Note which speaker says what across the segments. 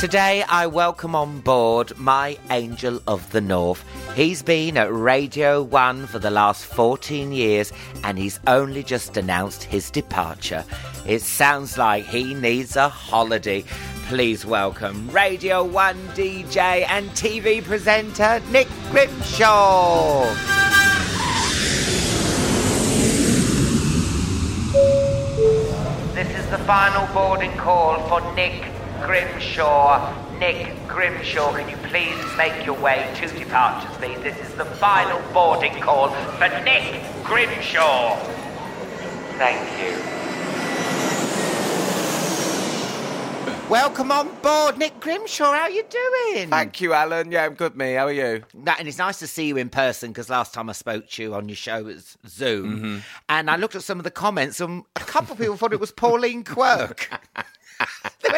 Speaker 1: Today, I welcome on board my angel of the north. He's been at Radio 1 for the last 14 years and he's only just announced his departure. It sounds like he needs a holiday. Please welcome Radio 1 DJ and TV presenter Nick Grimshaw. This is the final boarding call for Nick Grimshaw. Nick Grimshaw, can you please make your way to departures, please? This is the final boarding call for Nick Grimshaw. Thank you. Welcome on board, Nick Grimshaw. How are you doing?
Speaker 2: Thank you, Alan. Yeah, I'm good, me. How are you?
Speaker 1: That, and it's nice to see you in person because last time I spoke to you on your show was Zoom, mm-hmm. and I looked at some of the comments, and a couple of people thought it was Pauline Quirk.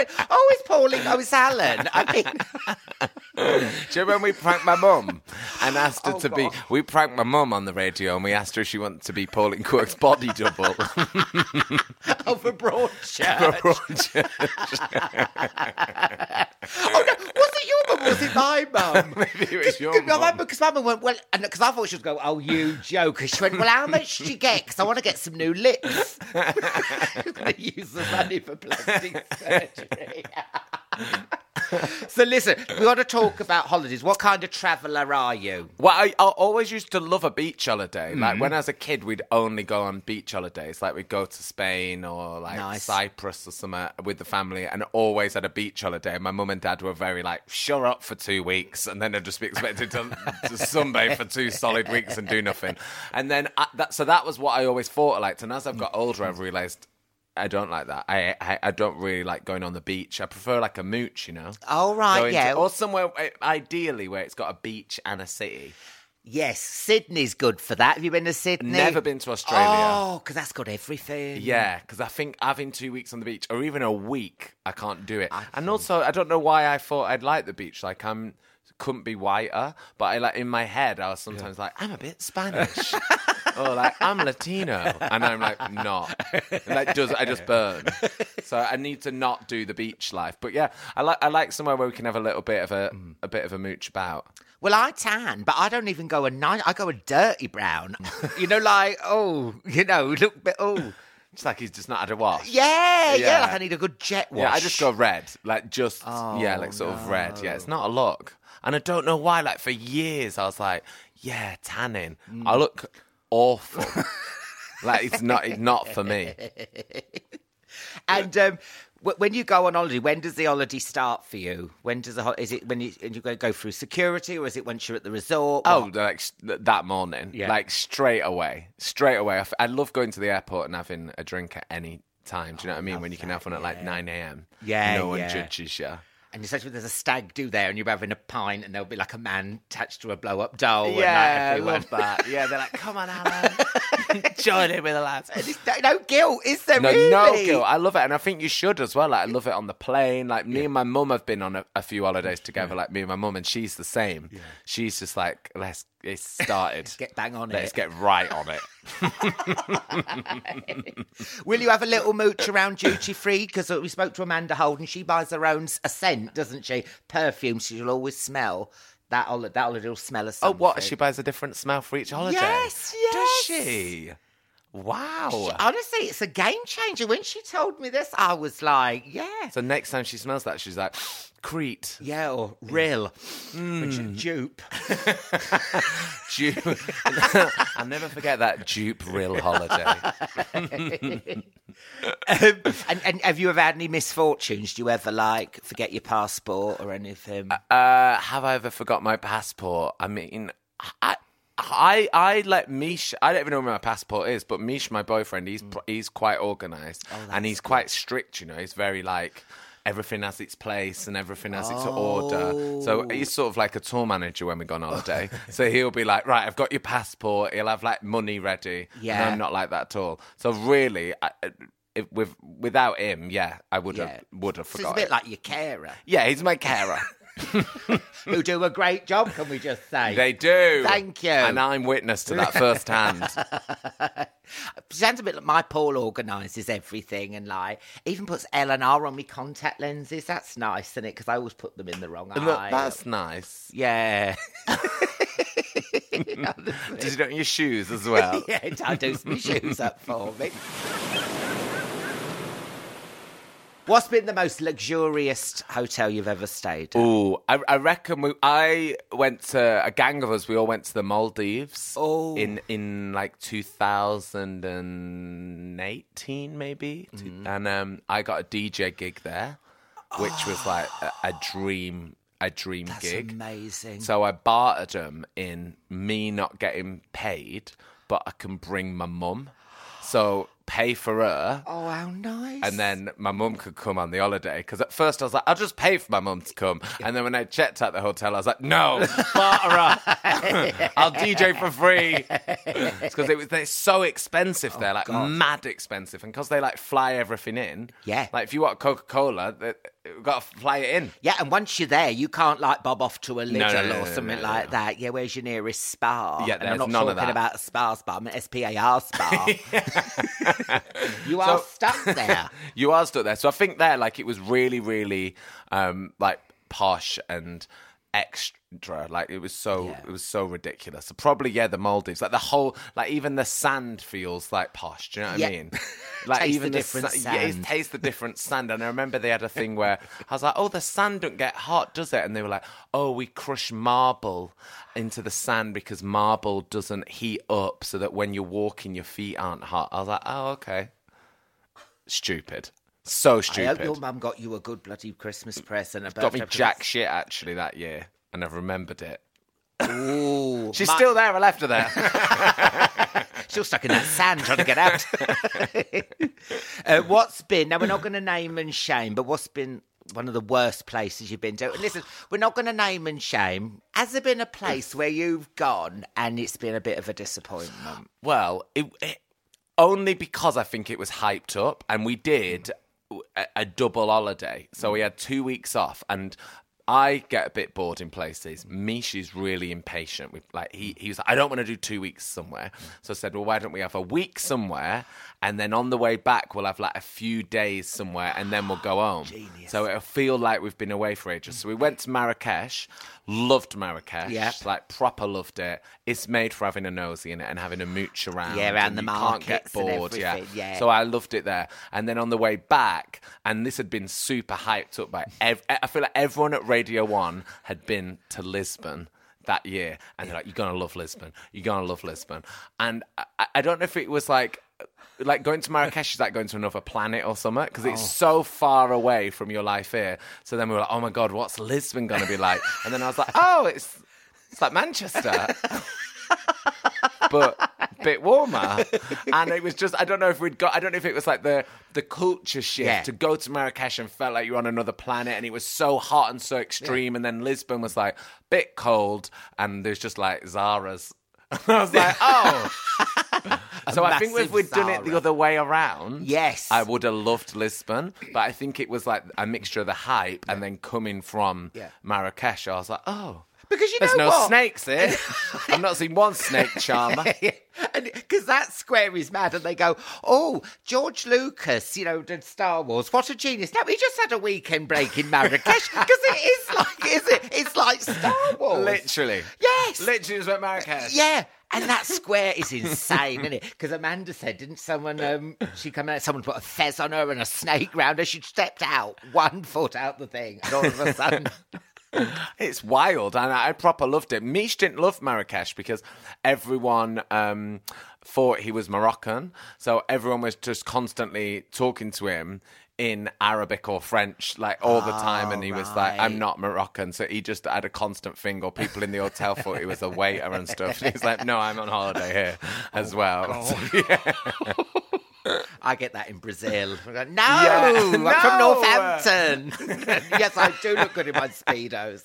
Speaker 1: went, "Oh, it's Pauline. Oh, it's Alan." I mean,
Speaker 2: Do you remember when we pranked my mum and asked her
Speaker 1: Oh,
Speaker 2: to be? We pranked my mum on the radio and we asked her if she wanted to be Pauline Quirk's body double.
Speaker 1: oh, for Broadchurch. oh no, was it mum? Was it my mum?
Speaker 2: Maybe it was your
Speaker 1: I
Speaker 2: mum.
Speaker 1: remember because my mum went well, because I thought she was going, "Oh, you joker." She went, "Well, how much did you get? Because I want to get some new lips." She's going to use the money for plastic surgery. so listen, we want to talk about holidays. What kind of traveller are you?
Speaker 2: Well, I, I always used to love a beach holiday. Like
Speaker 1: Mm-hmm.
Speaker 2: when I was a kid, we'd only go on beach holidays. Like we'd go to Spain or like
Speaker 1: Nice.
Speaker 2: Cyprus or somewhere with the family, and always had a beach holiday. My mum and dad were very like, "Shut up for two weeks," and then I'd just be expected to, to sunbathe for two solid weeks and do nothing. And then I, that, so that was what I always thought I liked. And as I've got older, I've realised. I don't like that. I, I I don't really like going on the beach. I prefer like a mooch, you know.
Speaker 1: Oh, right,
Speaker 2: Going to-
Speaker 1: yeah.
Speaker 2: or somewhere uh, ideally where it's got a beach and a city.
Speaker 1: Yes, Sydney's good for that. Have you been to Sydney?
Speaker 2: Never been to Australia.
Speaker 1: Oh, because that's got everything.
Speaker 2: Yeah, because I think having two weeks on the beach or even a week, I can't do it. and also, I don't know why I thought I'd like the beach. Like I'm couldn't be whiter, but I like in my head I was sometimes like I'm a bit Spanish. or like I'm Latino, and I'm like not. Like does I just burn? So I need to not do the beach life. But yeah, I like I like somewhere where we can have a little bit of a a bit of a mooch about.
Speaker 1: Well, I tan, but I don't even go a nice. I go a dirty brown. you know, like oh, you know, look, bit oh,
Speaker 2: It's like he's just not had a wash.
Speaker 1: yeah, yeah,
Speaker 2: Yeah.
Speaker 1: Like I need a good jet wash.
Speaker 2: Yeah, I just go red, like just oh, yeah, like sort of red. Yeah, it's not a look, and I don't know why. Like for years, I was like, yeah, tanning. I mm. look awful. like it's not, it's not for me.
Speaker 1: And um, when you go on holiday, when does the holiday start for you? When does the ho- is it when you, you go go through security, or is it once you're at the resort?
Speaker 2: Oh, like that morning,
Speaker 1: Yeah.
Speaker 2: like straight away, straight away. I, f- I love going to the airport and having a drink at any time. Do you know what I mean? When you can have one at like 9 a.m.
Speaker 1: Yeah,
Speaker 2: No one
Speaker 1: yeah.
Speaker 2: judges you.
Speaker 1: And especially when there's a stag do there and you're having a pint and there'll be like a man attached to a blow up doll. and, like,
Speaker 2: Yeah, I
Speaker 1: everyone-
Speaker 2: love that. Yeah, they're like, come on, Alan. Join in with the lads.
Speaker 1: No, no guilt, is there
Speaker 2: No,
Speaker 1: really?
Speaker 2: no guilt. I love it, and I think you should as well. Like, I love it on the plane. Like me and my mum have been on a, a few holidays together. Like me and my mum, and she's the same. She's just like, let's. It's started.
Speaker 1: Get bang on it.
Speaker 2: Let's get right on it.
Speaker 1: Will you have a little mooch around duty free? Because uh, we spoke to Amanda Holden. She buys her own s- a scent, doesn't she? Perfume. She'll always smell that. That little smell of
Speaker 2: Oh,
Speaker 1: something.
Speaker 2: what? She buys a different smell for each holiday.
Speaker 1: Yes, yes.
Speaker 2: Does she? Wow.
Speaker 1: Honestly, it's a game changer. When she told me this, I was like, yeah.
Speaker 2: So next time she smells that, she's like, Crete.
Speaker 1: Yeah, or real. Which is dupe.
Speaker 2: Dupe. I'll never forget that dupe real holiday.
Speaker 1: Um, and, and have you ever had any misfortunes? Do you ever like forget your passport or anything?
Speaker 2: Uh, have I ever forgot my passport? I mean, I. I, I let Mish. I don't even know where my passport is, but Mish, my boyfriend, he's mm. pr- he's quite organised oh, and he's quite strict. You know, he's very like everything has its place and everything has its order. So oh. he's sort of like a tour manager when we go on holiday. so he'll be like, right, I've got your passport. He'll have like money ready. And
Speaker 1: Yeah.
Speaker 2: I'm not like that at all. So really, I, if, with without him, yeah, I would have
Speaker 1: Yeah.
Speaker 2: would have
Speaker 1: So it's a bit
Speaker 2: it.
Speaker 1: like your carer,
Speaker 2: yeah, he's my carer.
Speaker 1: who do a great job. Can we just say
Speaker 2: They do.
Speaker 1: Thank you.
Speaker 2: And I'm witness to that firsthand.
Speaker 1: Sounds a bit like my Paul organises everything and like even puts L and R on me contact lenses. That's nice, isn't it? Because I always put them in the wrong
Speaker 2: Look,
Speaker 1: eye.
Speaker 2: that's nice.
Speaker 1: yeah.
Speaker 2: Does it on your shoes as well?
Speaker 1: yeah, I do my shoes up for me. What's been the most luxurious hotel you've ever stayed? at?
Speaker 2: Ooh, I, I reckon we, I went to a gang of us. We all went to the Maldives.
Speaker 1: Oh.
Speaker 2: in in like 2018, maybe.
Speaker 1: Mm-hmm.
Speaker 2: And um, I got a DJ gig there, which was like a, a dream, a dream
Speaker 1: That's
Speaker 2: gig.
Speaker 1: amazing.
Speaker 2: So I bartered them in me not getting paid, but I can bring my mum. So pay for her.
Speaker 1: oh, how nice!
Speaker 2: And then my mum could come on the holiday because at first I was like, I'll just pay for my mum to come. And then when I checked out the hotel, I was like, No, barter. I'll DJ for free. Because it was they're so expensive there, oh, like mad expensive, and because they like fly everything in.
Speaker 1: Yeah.
Speaker 2: like if you want Coca Cola, we've got to fly it in.
Speaker 1: Yeah, and once you're there, you can't like bob off to a Lidl
Speaker 2: no, no,
Speaker 1: or
Speaker 2: no,
Speaker 1: something
Speaker 2: no,
Speaker 1: like that. Yeah, where's your nearest spa?
Speaker 2: Yeah,
Speaker 1: and I'm not
Speaker 2: none of
Speaker 1: talking
Speaker 2: that.
Speaker 1: about a spa spa, I mean SPAR spa. you are
Speaker 2: So-
Speaker 1: stuck there.
Speaker 2: you are stuck there. So I think there, like, it was really, really, um, like posh and extra. Like, it was so,
Speaker 1: Yeah.
Speaker 2: it was so ridiculous. So probably, yeah, the Maldives, like the whole, like even the sand feels like posh. Do you know what
Speaker 1: Yeah.
Speaker 2: I mean? Like
Speaker 1: Taste
Speaker 2: even
Speaker 1: the different
Speaker 2: sa- yeah, it
Speaker 1: sand.
Speaker 2: tastes the different sand. And I remember they had a thing where I was like, "Oh, the sand don't get hot, does it?" And they were like, "Oh, we crush marble into the sand because marble doesn't heat up, so that when you're walking, your feet aren't hot." I was like, "Oh, okay." Stupid. So
Speaker 1: I hope
Speaker 2: stupid.
Speaker 1: your mum got you a good bloody Christmas present. A
Speaker 2: Got me jack shit actually that year, and I've remembered it.
Speaker 1: Ooh,
Speaker 2: She's
Speaker 1: my-
Speaker 2: still there. I left her there.
Speaker 1: still stuck in that sand trying to get out. uh, what's been now? We're not going to name and shame, but what's been one of the worst places you've been to? Listen, we're not going to name and shame. Has there been a place where you've gone and it's been a bit of a disappointment?
Speaker 2: well, it, it, only because I think it was hyped up, and we did a, a double holiday, so we had two weeks off, and. I get a bit bored in places. Mish is really impatient. With, like he, he was like, I don't want to do two weeks somewhere. So I said, well, why don't we have a week somewhere, and then on the way back we'll have like a few days somewhere, and then we'll go home. So it'll feel like we've been away for ages. So we went to Marrakesh. Loved Marrakesh.
Speaker 1: Yep.
Speaker 2: Like proper loved it. It's made for having a nosy in it and having a mooch around.
Speaker 1: Yeah, around
Speaker 2: and
Speaker 1: the
Speaker 2: you can't get
Speaker 1: markets
Speaker 2: bored. yeah.
Speaker 1: yeah.
Speaker 2: So I loved it there. And then on the way back, and this had been super hyped up by. Ev- I feel like everyone at Radio One had been to Lisbon that year, and they're like, "You're gonna love Lisbon. You're gonna love Lisbon." And I, I don't know if it was like. Like going to Marrakesh is like going to another planet or something because it's oh. so far away from your life here. So then we were like, "Oh my god, what's Lisbon gonna be like?" And then I was like, "Oh, it's it's like Manchester." but a bit warmer. and it was just, I don't know if we'd got, I don't know if it was like the, the culture shift
Speaker 1: Yeah.
Speaker 2: to go to Marrakesh and felt like you're on another planet and it was so hot and so extreme. And then Lisbon was like, bit cold and there's just like Zara's. And I was like, oh. so I think if we'd done it the other way around,
Speaker 1: Yes.
Speaker 2: I would have loved Lisbon. But I think it was like a mixture of the hype and then coming from
Speaker 1: Yeah.
Speaker 2: Marrakesh, I was like, oh.
Speaker 1: Because you
Speaker 2: There's
Speaker 1: know
Speaker 2: no
Speaker 1: what?
Speaker 2: snakes here. I've not seen one snake charmer.
Speaker 1: Because that square is mad, and they go, "Oh, George Lucas, you know, did Star Wars. What a genius!" No, he just had a weekend break in Marrakesh because it is like, is it? It's like Star Wars.
Speaker 2: Literally.
Speaker 1: Yes.
Speaker 2: Literally just went Marrakesh.
Speaker 1: Yeah. And that square is insane, isn't it? Because Amanda said, didn't someone, um, she come out, someone put a fez on her and a snake round her. She stepped out, one foot out the thing, and all of a sudden,
Speaker 2: It's wild, and I proper loved it. Mish didn't love Marrakesh because everyone um, thought he was Moroccan, so everyone was just constantly talking to him in Arabic or French, like all the time, and he was like, "I'm not Moroccan," so he just had a constant thing. Or people in the hotel thought he was a waiter and stuff. And he's like, "No, I'm on holiday here as well." So, yeah.
Speaker 1: I get that in Brazil. Go, no,
Speaker 2: Yeah.
Speaker 1: I'm from Northampton. yes, I do look good in my Speedos.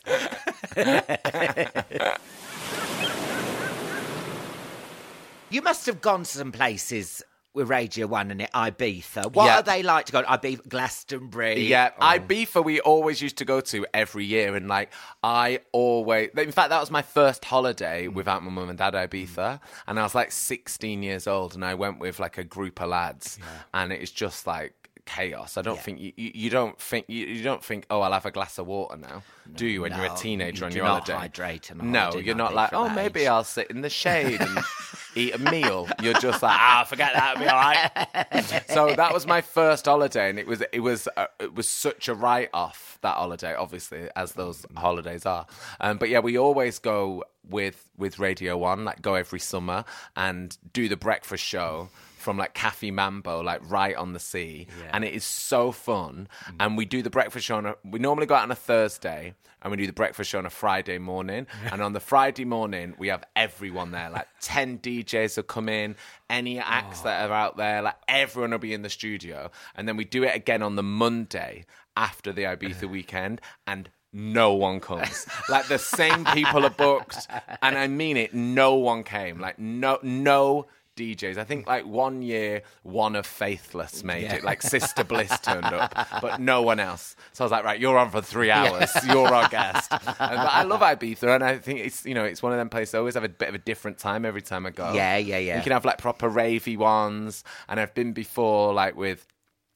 Speaker 1: you must have gone to some places with Radio 1 and at Ibiza. What
Speaker 2: Yeah.
Speaker 1: are they like to go to Ibiza, Glastonbury?
Speaker 2: Yeah,
Speaker 1: Oh.
Speaker 2: Ibiza we always used to go to every year, and like I always, in fact, that was my first holiday mm. without my mum and dad Ibiza, mm. and I was like 16 years old, and I went with like a group of lads, and it's just like chaos. I don't think you, you, you don't think you, you don't think oh I'll have a glass of water now, do you? When you're a
Speaker 1: no,
Speaker 2: teenager
Speaker 1: you
Speaker 2: on your
Speaker 1: not
Speaker 2: holiday,
Speaker 1: hydrate
Speaker 2: no, you're
Speaker 1: not
Speaker 2: not like oh maybe
Speaker 1: age."
Speaker 2: I'll sit in the shade and eat a meal. You're just like ah forget that, it'll be all right. so that was my first holiday, and it was it was uh, it was such a write off that holiday, obviously as those holidays are. Um, but yeah, we always go with with Radio One, like go every summer and do the breakfast show. From like Cafe Mambo, like right on the sea, and it is so fun. Mm. And we do the breakfast show on a. We normally go out on a Thursday, and we do the breakfast show on a Friday morning. And on the Friday morning, we have everyone there. Like ten DJs will come in, any acts that are out there, like everyone will be in the studio. And then we do it again on the Monday after the Ibiza weekend, and no one comes. like the same people are booked, and I mean it. No one came. Like no, no. DJs. I think like one year, one of Faithless made it. Like Sister Bliss turned up, but no one else. So I was like, right, you're on for three hours. You're our guest. And, but I love Ibiza, and I think it's you know it's one of them places. I always have a bit of a different time every time I go.
Speaker 1: Yeah, yeah, yeah.
Speaker 2: You can have like proper ravey ones, and I've been before like with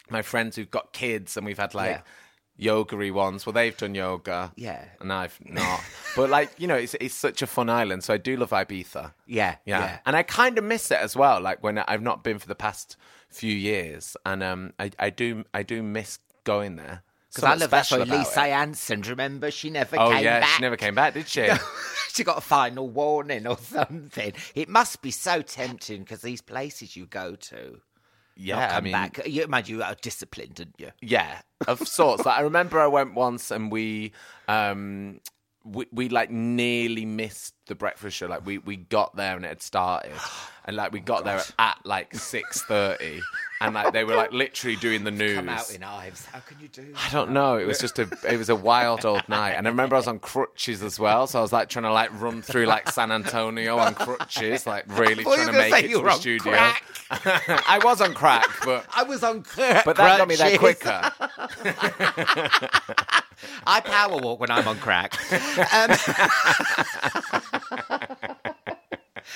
Speaker 2: my friends who've got kids, and we've had like.
Speaker 1: Yeah.
Speaker 2: Yoga-y ones. Well, they've done yoga.
Speaker 1: Yeah.
Speaker 2: And I've not. but, like, you know, it's, it's such a fun island. So I do love Ibiza.
Speaker 1: Yeah,
Speaker 2: Yeah.
Speaker 1: yeah.
Speaker 2: And I kind of miss it as well. Like when I've not been for the past few years. And um, I, I do I do miss going there.
Speaker 1: Because I love that
Speaker 2: special
Speaker 1: story.
Speaker 2: about
Speaker 1: Lisa
Speaker 2: it.
Speaker 1: Hansen, remember? She never
Speaker 2: Oh,
Speaker 1: came
Speaker 2: yeah.
Speaker 1: back.
Speaker 2: She never came back, did she?
Speaker 1: she got a final warning or something. It must be so tempting because these places you go to,
Speaker 2: yeah. I mean,
Speaker 1: back. You imagine you are disciplined, didn't you?
Speaker 2: Yeah, of sorts. like I remember I went once and we um we, we like nearly missed the breakfast show. Like we, we got there and it had started, and like we got there at like six thirty, and like they were like literally doing the news.
Speaker 1: Come out in. How can you do?
Speaker 2: I don't know. It was just a it was a wild old night, and I remember I was on crutches as well. So I was like trying to like run through like San Antonio on crutches, like really
Speaker 1: you
Speaker 2: trying to
Speaker 1: were gonna
Speaker 2: make
Speaker 1: say
Speaker 2: it
Speaker 1: you
Speaker 2: to
Speaker 1: were
Speaker 2: the
Speaker 1: on
Speaker 2: studio.
Speaker 1: crack.
Speaker 2: I was on crack, but
Speaker 1: I was on cr-
Speaker 2: but that got me there
Speaker 1: crutches.
Speaker 2: quicker.
Speaker 1: I power walk when I'm on crack. Um,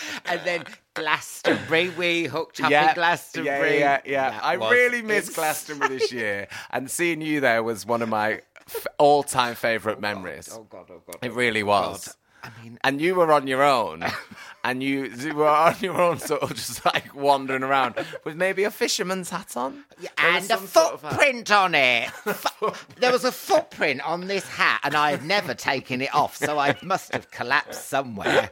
Speaker 1: and then Glastonbury, we hooked up in Glastonbury.
Speaker 2: Yeah, yeah, yeah. I really miss Glastonbury this year, and seeing you there was one of my f- all-time favourite oh, memories.
Speaker 1: Oh God, oh God.
Speaker 2: It
Speaker 1: oh
Speaker 2: really
Speaker 1: God.
Speaker 2: was.
Speaker 1: I mean,
Speaker 2: And you were on your own, and you, you were on your own, sort of just like wandering around with maybe a fisherman's hat on,
Speaker 1: and a
Speaker 2: some sort of
Speaker 1: footprint on it. There was a footprint on this hat, and I had never taken it off, so I must have collapsed somewhere.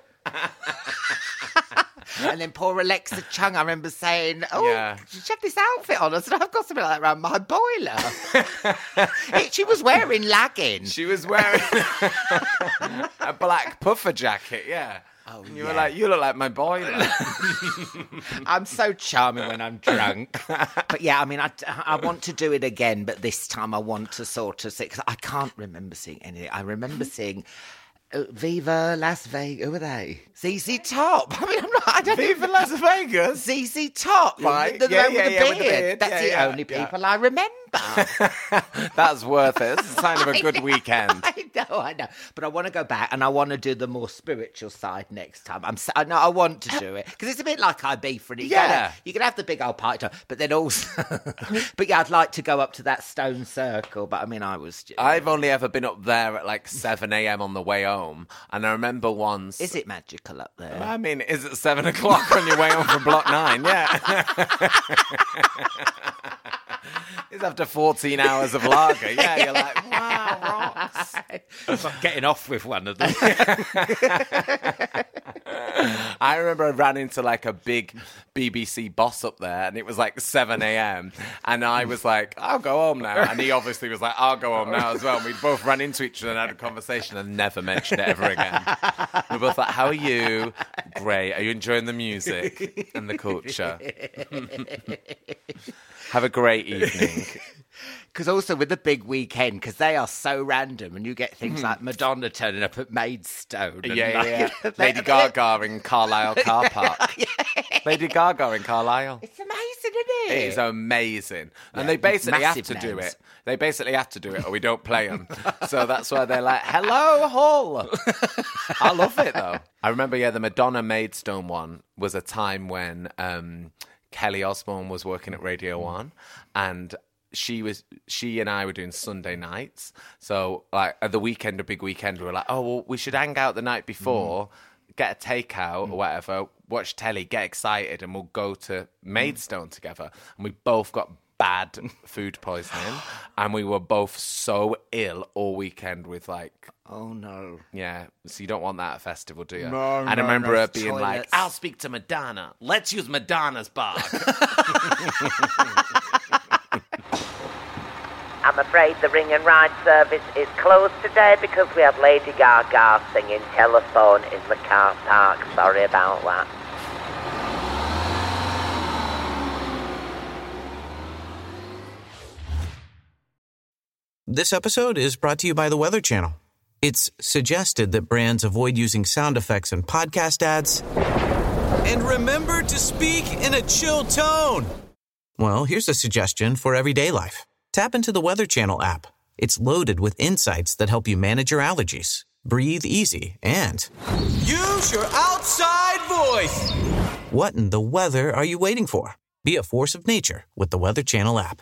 Speaker 1: And then poor Alexa Chung, I remember saying, "Oh,
Speaker 2: Yeah.
Speaker 1: she had this outfit on." I said, "I've got something like that around my boiler." It- she was wearing lagging.
Speaker 2: She was wearing a black puffer jacket. Yeah.
Speaker 1: Oh,
Speaker 2: You
Speaker 1: yeah.
Speaker 2: were like, you look like my boiler.
Speaker 1: I'm so charming when I'm drunk. but yeah, I mean, I, I want to do it again, but this time I want to sort of see, because I can't remember seeing any. I remember seeing Viva Las Vegas. Who were they? ZZ Top. I mean, I'm not. I don't
Speaker 2: Viva
Speaker 1: even-
Speaker 2: Las Vegas.
Speaker 1: ZZ Top,
Speaker 2: Right.
Speaker 1: The, the
Speaker 2: Yeah,
Speaker 1: one with the
Speaker 2: yeah, with the beard.
Speaker 1: That's
Speaker 2: Yeah,
Speaker 1: the
Speaker 2: yeah,
Speaker 1: only
Speaker 2: yeah.
Speaker 1: people I remember.
Speaker 2: That's worth it. It's a sign of a good weekend.
Speaker 1: I know, I know, but I want to go back and I want to do the more spiritual side next time. I'm, I know I want to uh, do it because it's a bit like Ibiza. You
Speaker 2: Yeah.
Speaker 1: gotta- you can have the big old party, time, but then also, but yeah, I'd like to go up to that stone circle. But I mean, I was. Just,
Speaker 2: I've only ever been up there at like 7 a.m. on the way home. And I remember once.
Speaker 1: is it magical up there?
Speaker 2: I mean, is it 7 o'clock on your way home from Block 9? Yeah. it's after 14 hours of lager. Yeah, you're like, wow, rocks.
Speaker 1: It's like getting off with one of them.
Speaker 2: I remember I ran into like a big BBC boss up there, and it was like 7 a.m. And I was like, I'll go home now. And he obviously was like, I'll go home now as well. And we both ran into each other and had a conversation and never mentioned it ever again. We both like, How are you? Great. Are you enjoying the music and the culture? Have a great evening.
Speaker 1: Because also with the big weekend, because they are so random, and you get things like Madonna turning up at Maidstone. and
Speaker 2: Hmm. Yeah, yeah, yeah. Lady Gaga in Carlisle car park. Lady Gaga in Carlisle.
Speaker 1: It's amazing, isn't it?
Speaker 2: It is amazing. And they basically have to do it. They basically have to do it or we don't play them. so that's why they're like, hello, Hull. I love it though. I remember, yeah, the Madonna Maidstone one was a time when um, Kelly Osbourne was working at Radio 1 and she was she and I were doing Sunday nights. So like at the weekend, a big weekend, we were like, oh well, we should hang out the night before, mm. get a takeout or mm. whatever, watch telly, get excited, and we'll go to Maidstone mm. together. And we both got bad food poisoning, and we were both so ill all weekend with like.
Speaker 1: Oh no.
Speaker 2: Yeah, so you don't want that at a festival, do you?
Speaker 1: No,
Speaker 2: and I
Speaker 1: no,
Speaker 2: remember
Speaker 1: no,
Speaker 2: her being like, "I'll speak to Madonna. Let's use Madonna's bar."
Speaker 3: Afraid the ring and ride service is closed today because we have Lady Gaga singing telephone in the car park. Sorry about that.
Speaker 4: This episode is brought to you by the Weather Channel. It's suggested that brands avoid using sound effects in podcast ads. And remember to speak in a chill tone. Well, here's a suggestion for everyday life tap into the Weather Channel app. It's loaded with insights that help you manage your allergies, breathe easy, and use your outside voice. What in the weather are you waiting for? Be a force of nature with the Weather Channel app.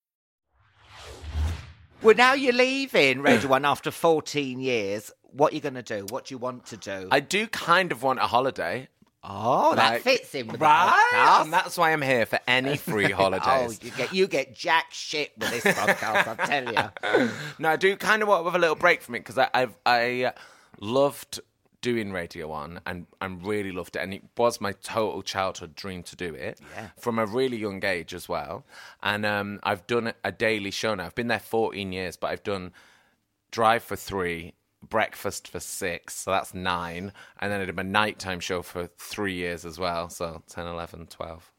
Speaker 1: Well, now you're leaving Radio One after 14 years. What are you going to do? What do you want to do?
Speaker 2: I do kind of want a holiday.
Speaker 1: oh, that
Speaker 2: Like-
Speaker 1: fits in with
Speaker 2: right?
Speaker 1: the podcast.
Speaker 2: And that's why I'm here for any free holidays.
Speaker 1: Oh, you get you get jack shit with this podcast. I'll tell you.
Speaker 2: No, I do kind of want to have a little break from it because I've I loved doing Radio One and and really loved it, and it was my total childhood dream to do it.
Speaker 1: Yeah.
Speaker 2: from a really young age as well. And um, I've done a daily show now. I've been there 14 years, but I've done Drive for three. Breakfast for six, so that's nine. And then I did my nighttime show for three years as well, so 10, 11, 12.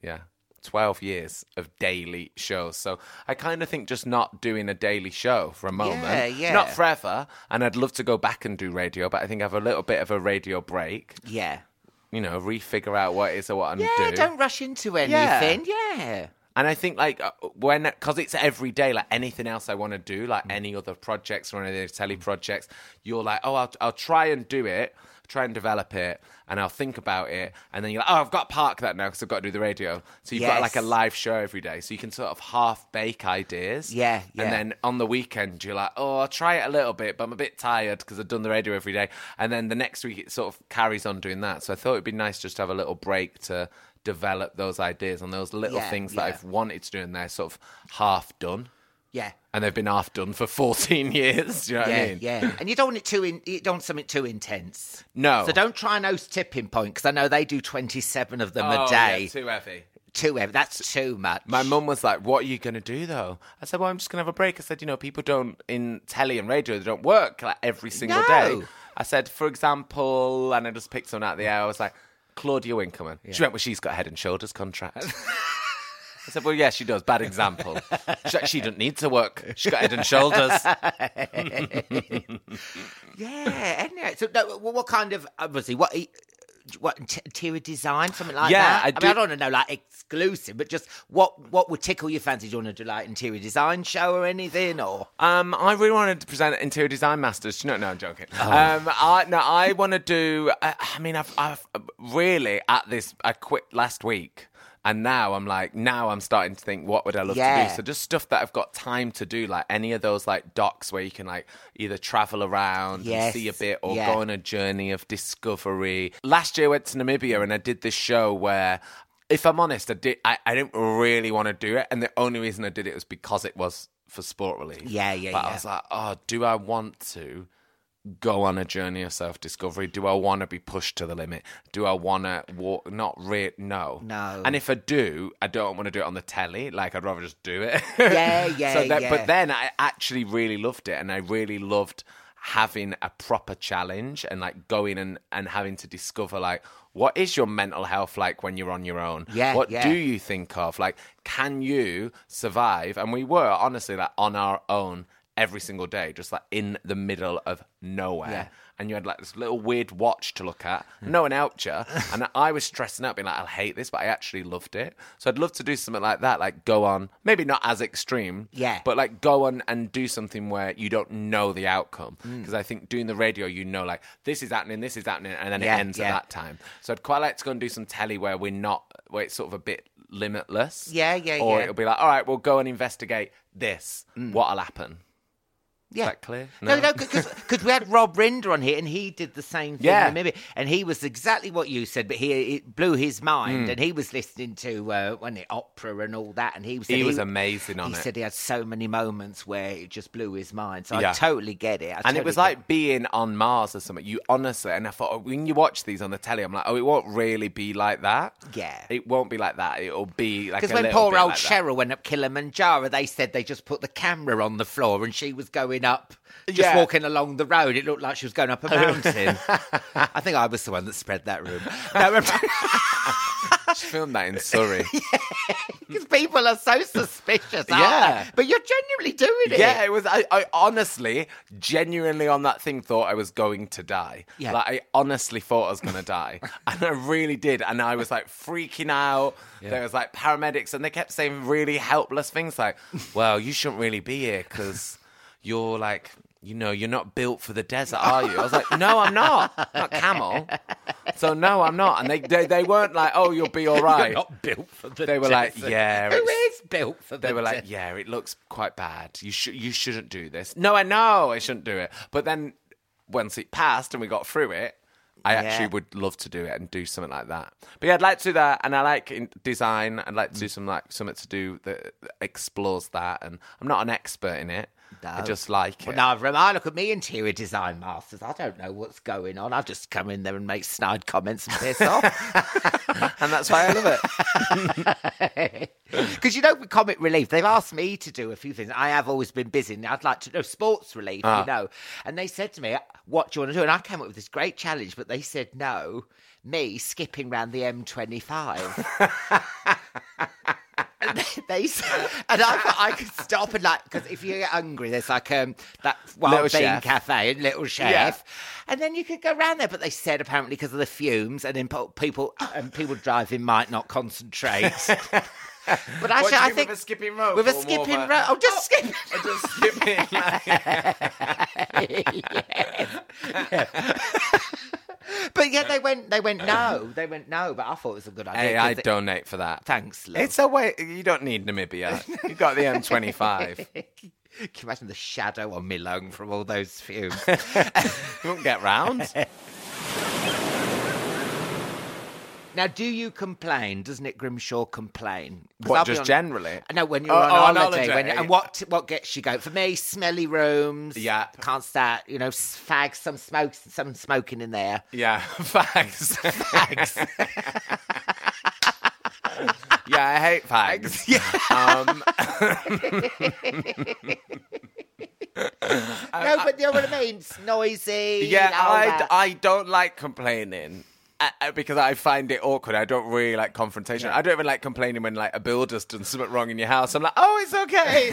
Speaker 2: Yeah. 12 years of daily shows. So I kind of think just not doing a daily show for a moment.
Speaker 1: Yeah, yeah.
Speaker 2: Not forever. And I'd love to go back and do radio, but I think I have a little bit of a radio break.
Speaker 1: Yeah.
Speaker 2: You know, refigure out what it is or what I want to
Speaker 1: Yeah,
Speaker 2: do.
Speaker 1: don't rush into anything. Yeah.
Speaker 2: And I think like uh, when because it's every day, like anything else I want to do,
Speaker 1: Mm.
Speaker 2: like any other projects or any other telly projects, you're like, oh, I'll, I'll try and do it, try and develop it, and I'll think about it, and then you're like, oh, I've got to park that now because I've got to do the radio. So you've got like a live show every day, so you can sort of half bake ideas.
Speaker 1: Yeah, yeah.
Speaker 2: And then on the weekend, you're like, oh, I'll try it a little bit, but I'm a bit tired because I've done the radio every day. And then the next week, it sort of carries on doing that. So I thought it'd be nice just to have a little break to develop those ideas and those little
Speaker 1: Yeah,
Speaker 2: things
Speaker 1: yeah.
Speaker 2: that I've wanted to do, and they're sort of half done.
Speaker 1: Yeah.
Speaker 2: And they've been half done for 14 years. Do you know what
Speaker 1: yeah,
Speaker 2: I mean?
Speaker 1: yeah, and you don't want it too in, you don't want something too intense.
Speaker 2: No.
Speaker 1: So don't try and host tipping point because I know they do twenty seven of them
Speaker 2: Oh,
Speaker 1: a day.
Speaker 2: yeah, too heavy.
Speaker 1: too heavy. That's too much.
Speaker 2: My mum was like, "What are you going to do though?" I said, "Well, I'm just going to have a break." I said, "You know, people don't in telly and radio, they don't work like every single
Speaker 1: No.
Speaker 2: day." I said, for example, and I just picked someone out of the air. I was like, Claudia Winkleman. She went, "Well, she's got a Head and Shoulders contract." I said, "Well, yeah, she does. Bad example. she, she doesn't need to work. She's got Head and Shoulders."
Speaker 1: yeah. Anyway, so no, what what kind of uh, obviously what what interior design something like
Speaker 2: Yeah,
Speaker 1: that?
Speaker 2: I
Speaker 1: mean,
Speaker 2: do-
Speaker 1: I don't want to know like exclusive, but just what what would tickle your fancy? Do you want to do like interior design show or anything or?
Speaker 2: Um, I really wanted to present interior design masters. No, no, I'm joking.
Speaker 1: Oh.
Speaker 2: Um, I no, I want to do. I, I mean, I've, I've really at this. I quit last week, and now I'm like, now I'm starting to think, what would I love to do? So just stuff that I've got time to do, like any of those like docs where you can like either travel around and
Speaker 1: Yes,
Speaker 2: see a bit, or
Speaker 1: yeah.
Speaker 2: go on a journey of discovery. Last year, I went to Namibia and I did this show where. If I'm honest, I did. I, I didn't really want to do it, and the only reason I did it was because it was for sport relief.
Speaker 1: Yeah, yeah,
Speaker 2: But
Speaker 1: yeah.
Speaker 2: I was like, oh, do I want to go on a journey of self discovery? Do I want to be pushed to the limit? Do I want to walk? Not really. No.
Speaker 1: No.
Speaker 2: And if I do, I don't want to do it on the telly. Like, I'd rather just do it.
Speaker 1: Yeah, yeah,
Speaker 2: so that,
Speaker 1: yeah.
Speaker 2: But then I actually really loved it, and I really loved having a proper challenge and like going and, and having to discover like what is your mental health like when you're on your own
Speaker 1: Yeah,
Speaker 2: what
Speaker 1: yeah.
Speaker 2: do you think of like can you survive and we were honestly like on our own every single day just like in the middle of nowhere
Speaker 1: Yeah.
Speaker 2: and you had like this little weird watch to look at no one helped you and i was stressing out being like i'll hate this but i actually loved it so i'd love to do something like that like go on maybe not as extreme
Speaker 1: Yeah.
Speaker 2: but like go on and do something where you don't know the outcome
Speaker 1: Mm.
Speaker 2: because i think doing the radio you know like this is happening this is happening and then
Speaker 1: Yeah,
Speaker 2: it ends
Speaker 1: yeah.
Speaker 2: at that time so i'd quite like to go and do some telly where we're not where it's sort of a bit limitless
Speaker 1: Yeah, yeah,
Speaker 2: or
Speaker 1: yeah. Mm.
Speaker 2: it'll be like all right we'll go and investigate this what'll happen
Speaker 1: Yeah.
Speaker 2: that clear?
Speaker 1: No,
Speaker 2: No?
Speaker 1: no, because we had Rob Rinder on here and he did the same thing.
Speaker 2: Yeah.
Speaker 1: Maybe, and he was exactly what you said, but he it blew his mind. And he was listening to uh, when it opera and all that, and he was
Speaker 2: He was amazing on
Speaker 1: he
Speaker 2: it.
Speaker 1: He said he had so many moments where it just blew his mind. So
Speaker 2: Yeah.
Speaker 1: I totally get it. I
Speaker 2: and it was like being on Mars or something. You honestly, and I thought oh, when you watch these on the telly, I'm like, oh, it won't really be like that.
Speaker 1: Yeah.
Speaker 2: it won't be like that. It'll be like
Speaker 1: Because when poor old
Speaker 2: like that.
Speaker 1: Cheryl went up Kilimanjaro, they said they just put the camera on the floor and she was going up, just
Speaker 2: Yeah.
Speaker 1: walking along the road. It looked like she was going up a mountain. I think I was the one that spread that room. No,
Speaker 2: She filmed that in Surrey.
Speaker 1: because people are so suspicious. aren't
Speaker 2: Yeah.
Speaker 1: they? but you're genuinely doing it.
Speaker 2: Yeah, it was. I, I honestly, genuinely on that thing thought I was going to die.
Speaker 1: Yeah.
Speaker 2: Like, I honestly thought I was going to die. and I really did. And I was like freaking out. There was like paramedics, and they kept saying really helpless things like, well, you shouldn't really be here because you're like, you know, you're not built for the desert, are you? I was like, no, I'm not. I'm not camel. So, no, I'm not. And they, they, they weren't like, oh, you'll be all right.
Speaker 1: You're not built for the
Speaker 2: They were like, yeah,
Speaker 1: Who is built for the
Speaker 2: they were like, "Yeah, it looks quite bad. You should you shouldn't do this." No, I know I shouldn't do it. But then once it passed and we got through it, I
Speaker 1: Yeah.
Speaker 2: actually would love to do it and do something like that. But yeah, I'd like to do that, and I like design. I'd like to
Speaker 1: Mm.
Speaker 2: do some like something to do that explores that. And I'm not an expert in it. I
Speaker 1: No.
Speaker 2: just like
Speaker 1: Well,
Speaker 2: it.
Speaker 1: now, Rem, I look at me interior design masters. I don't know what's going on. I just come in there and make snide comments and piss off.
Speaker 2: and that's why I love it.
Speaker 1: Because you know, with Comic Relief, they've asked me to do a few things. I have always been busy. And I'd like to know sports relief,
Speaker 2: Ah.
Speaker 1: you know. And they said to me, "What do you want to do?" And I came up with this great challenge, but they said no. Me skipping round the M25. And they, they said, uh, and I uh, thought I could uh, stop and like because if you get hungry, there's like um that wild
Speaker 2: Little
Speaker 1: bean
Speaker 2: Chef.
Speaker 1: cafe and little chef, and then you could go around there. But they said apparently because of the fumes and then people and people driving might not concentrate. But actually, I think
Speaker 2: with a skipping rope
Speaker 1: With a skipping rope. Oh, just oh, skip.
Speaker 2: Or oh, just skipping. Like,
Speaker 1: But yeah, they went. They went no. They went no. But I thought it was a good idea.
Speaker 2: hey, I'd
Speaker 1: it-
Speaker 2: donate for that.
Speaker 1: Thanks, love.
Speaker 2: It's a way. You don't need Namibia. You got the M25.
Speaker 1: Can you imagine the shadow on me lung from all those fumes?
Speaker 2: you won't get round.
Speaker 1: now, do you complain? Doesn't it Grimshaw complain?
Speaker 2: What,
Speaker 1: I'll
Speaker 2: just
Speaker 1: honest-
Speaker 2: generally?
Speaker 1: No, when you're
Speaker 2: Oh,
Speaker 1: on,
Speaker 2: oh, on
Speaker 1: holiday. When,
Speaker 2: holiday.
Speaker 1: and what what gets you going? For me, smelly rooms.
Speaker 2: Yeah.
Speaker 1: Can't start, you know, fags, some smokes, some smoking in there.
Speaker 2: Yeah, facts.
Speaker 1: Fags.
Speaker 2: yeah, I hate fags. Um,
Speaker 1: no, but you know what I mean? It's noisy.
Speaker 2: yeah, I. I don't like complaining. Uh, uh, Because I find it awkward. I don't really like confrontation. I don't even like complaining when like a builder's done something wrong in your house. I'm like, oh, it's okay.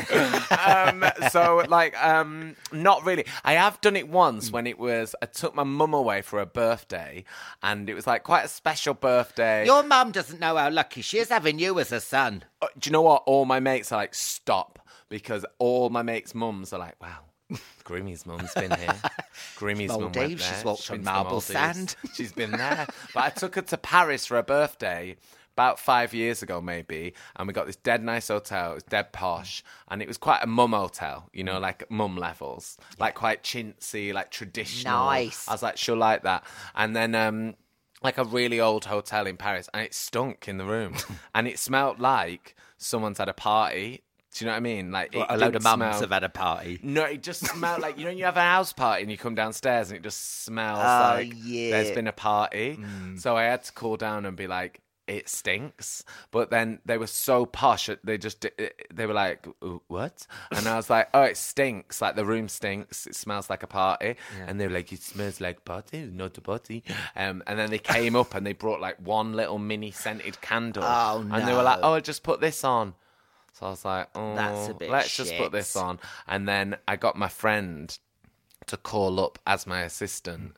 Speaker 2: um, so like, um, not really. I have done it once when it was. I took my mum away for a birthday, and it was like quite a special birthday.
Speaker 1: Your mum doesn't know how lucky she is having you as a son.
Speaker 2: Uh, do you know what? All my mates are like, stop. Because all my mates' mums are like, wow, Grimmy's mum's been here. Grimmy's mum went
Speaker 1: Maldives,
Speaker 2: there.
Speaker 1: she's walked
Speaker 2: been
Speaker 1: on marble
Speaker 2: Maldives.
Speaker 1: sand.
Speaker 2: She's been there. but I took her to Paris for a birthday about five years ago, maybe. And we got this dead nice hotel. It was dead posh. And it was quite a mum hotel, you know, like mum levels. Like quite chintzy, like traditional.
Speaker 1: Nice.
Speaker 2: I was like, she'll like that. And then, um, like a really old hotel in Paris, and it stunk in the room, and it smelled like someone's had a party. Do you know what I mean? Like it
Speaker 1: a load of mums
Speaker 2: smell-
Speaker 1: have had a party.
Speaker 2: No, it just smelled like you know you have a house party and you come downstairs and it just smells
Speaker 1: Oh,
Speaker 2: like
Speaker 1: yeah.
Speaker 2: there's been a party.
Speaker 1: Mm.
Speaker 2: So I had to call down and be like, it stinks. But then they were so posh, they just they were like, "Uh, what? And I was like, oh, it stinks. Like the room stinks. It smells like a party. And they were like, it smells like party, not a party. Um, and then they came up and they brought like one little mini scented candle.
Speaker 1: Oh, no.
Speaker 2: And they were like, oh, just put this on. So I was like, oh,
Speaker 1: That's a oh, bit
Speaker 2: let's just put this on. And then I got my friend to call up as my assistant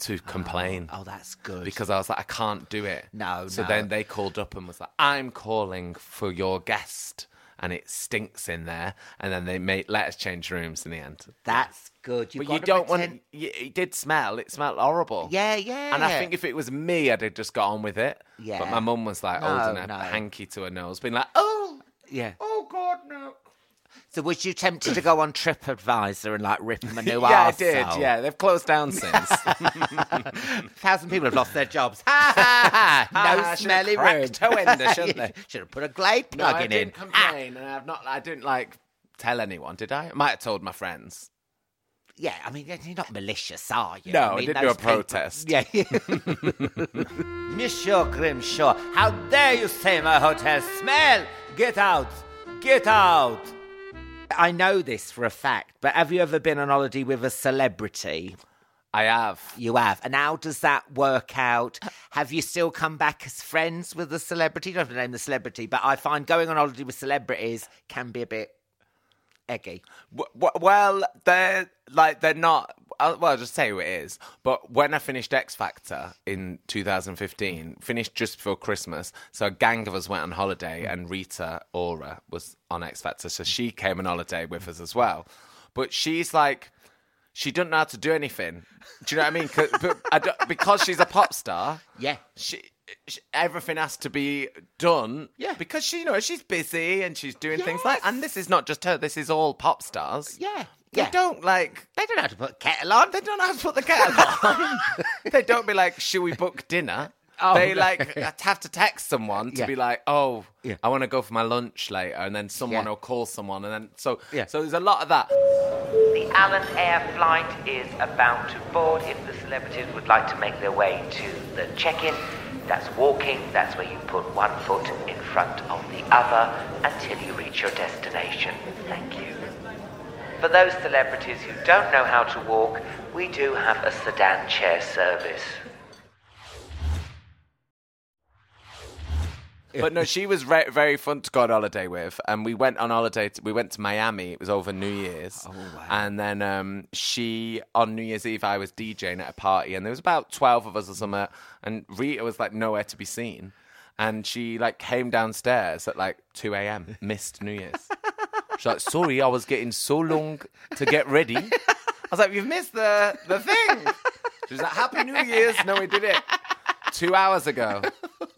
Speaker 2: to oh, complain.
Speaker 1: Oh, that's good.
Speaker 2: Because I was like, I can't do it.
Speaker 1: No,
Speaker 2: So
Speaker 1: no.
Speaker 2: then they called up and was like, I'm calling for your guest. And it stinks in there. And then they made let us change rooms in the end.
Speaker 1: that's good. You've
Speaker 2: but you
Speaker 1: to
Speaker 2: don't
Speaker 1: pretend-
Speaker 2: want. You, it did smell. It smelled horrible.
Speaker 1: Yeah, yeah.
Speaker 2: And I think if it was me, I'd have just got on with it.
Speaker 1: Yeah.
Speaker 2: But my mum was like
Speaker 1: No,
Speaker 2: holding a
Speaker 1: no.
Speaker 2: hanky to her nose, being like, "Oh,
Speaker 1: Yeah.
Speaker 2: oh God, no."
Speaker 1: So was you tempted to go on TripAdvisor and like rip them a new
Speaker 2: yeah, I did. Yeah, they've closed down since.
Speaker 1: a thousand people have lost their jobs. Ha ha ha! No
Speaker 2: Ah,
Speaker 1: smelly room.
Speaker 2: cracked her window, shouldn't they?
Speaker 1: Should have put a Glade
Speaker 2: no, I
Speaker 1: plug in.
Speaker 2: didn't
Speaker 1: Ah,
Speaker 2: complain, and I've not. I didn't like tell anyone, did I? I might have told my friends.
Speaker 1: Yeah, I mean, you're not malicious, are you?
Speaker 2: No,
Speaker 1: I mean,
Speaker 2: didn't do a
Speaker 1: people-
Speaker 2: protest.
Speaker 1: Yeah. Monsieur Grimshaw, how dare you say my hotel smell? Get out! Get out! I know this for a fact, but have you ever been on holiday with a celebrity?
Speaker 2: I have.
Speaker 1: You have. And how does that work out? Have you still come back as friends with the celebrity? You don't have to name the celebrity, but I find going on holiday with celebrities can be a bit eggy.
Speaker 2: Well, they're like they're not. I'll, well, I'll just say who it is. But when I finished X Factor in 2015, finished just before Christmas, so a gang of us went on holiday, and Rita Ora was on X Factor, so she came on holiday with us as well. But she's like. She doesn't know how to do anything. Do you know what I mean? 'Cause- but I because she's a pop star,
Speaker 1: Yeah.
Speaker 2: she everything has to be done.
Speaker 1: Yeah.
Speaker 2: because she you know she's busy and she's doing things like. And this is not just her. This is all pop stars.
Speaker 1: Yeah.
Speaker 2: They
Speaker 1: Yeah.
Speaker 2: don't like.
Speaker 1: They don't have to put kettle on.
Speaker 2: They don't have to put the kettle on. they don't be like, "Should we book dinner?"
Speaker 1: Oh,
Speaker 2: they
Speaker 1: no.
Speaker 2: like uh, have to text someone to
Speaker 1: Yeah.
Speaker 2: be like, "Oh,
Speaker 1: Yeah.
Speaker 2: I want to go for my lunch later," and then someone
Speaker 1: Yeah.
Speaker 2: will call someone, and then so
Speaker 1: Yeah.
Speaker 2: so there's a lot of that.
Speaker 3: The Alan Air flight is about to board. If the celebrities would like to make their way to the check-in, that's walking. That's where you put one foot in front of the other until you reach your destination. Thank you. For those celebrities who don't know how to walk, we do have a sedan chair service.
Speaker 2: But no, she was re- very fun to go on holiday with, and we went on holiday. To, we went to Miami. It was over New Year's, and then um, she on New Year's Eve, I was DJing at a party, and there was about twelve of us or something, and Rita was like nowhere to be seen. and she like came downstairs at like 2 a.m. missed New Year's. She's like, sorry, I was getting so long to get ready. I was like, you've missed the the thing. She's like, Happy New Year's. No, we did it two hours ago.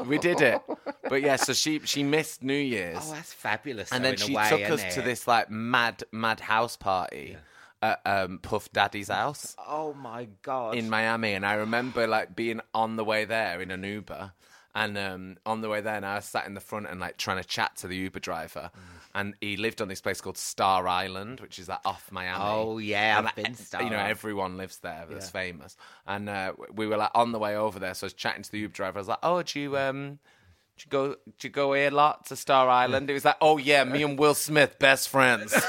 Speaker 2: We did it. But yeah, so she she missed New Year's.
Speaker 1: Oh, that's fabulous.
Speaker 2: and
Speaker 1: though,
Speaker 2: then she
Speaker 1: way,
Speaker 2: took us to this like mad mad house party at um, Puff Daddy's house
Speaker 1: Oh my god!
Speaker 2: in Miami, and I remember like being on the way there in an Uber, and um, on the way there, and I was sat in the front and like trying to chat to the Uber driver, and he lived on this place called Star Island, which is like off Miami.
Speaker 1: Oh, yeah,
Speaker 2: And,
Speaker 1: I've
Speaker 2: like,
Speaker 1: been Star
Speaker 2: You know, everyone lives there that's famous, and uh, we were like on the way over there, so I was chatting to the Uber driver. I was like, "Oh, do you um?" Do you go? Do you go here a lot to Star Island? It was like, oh yeah, me and Will Smith, best friends.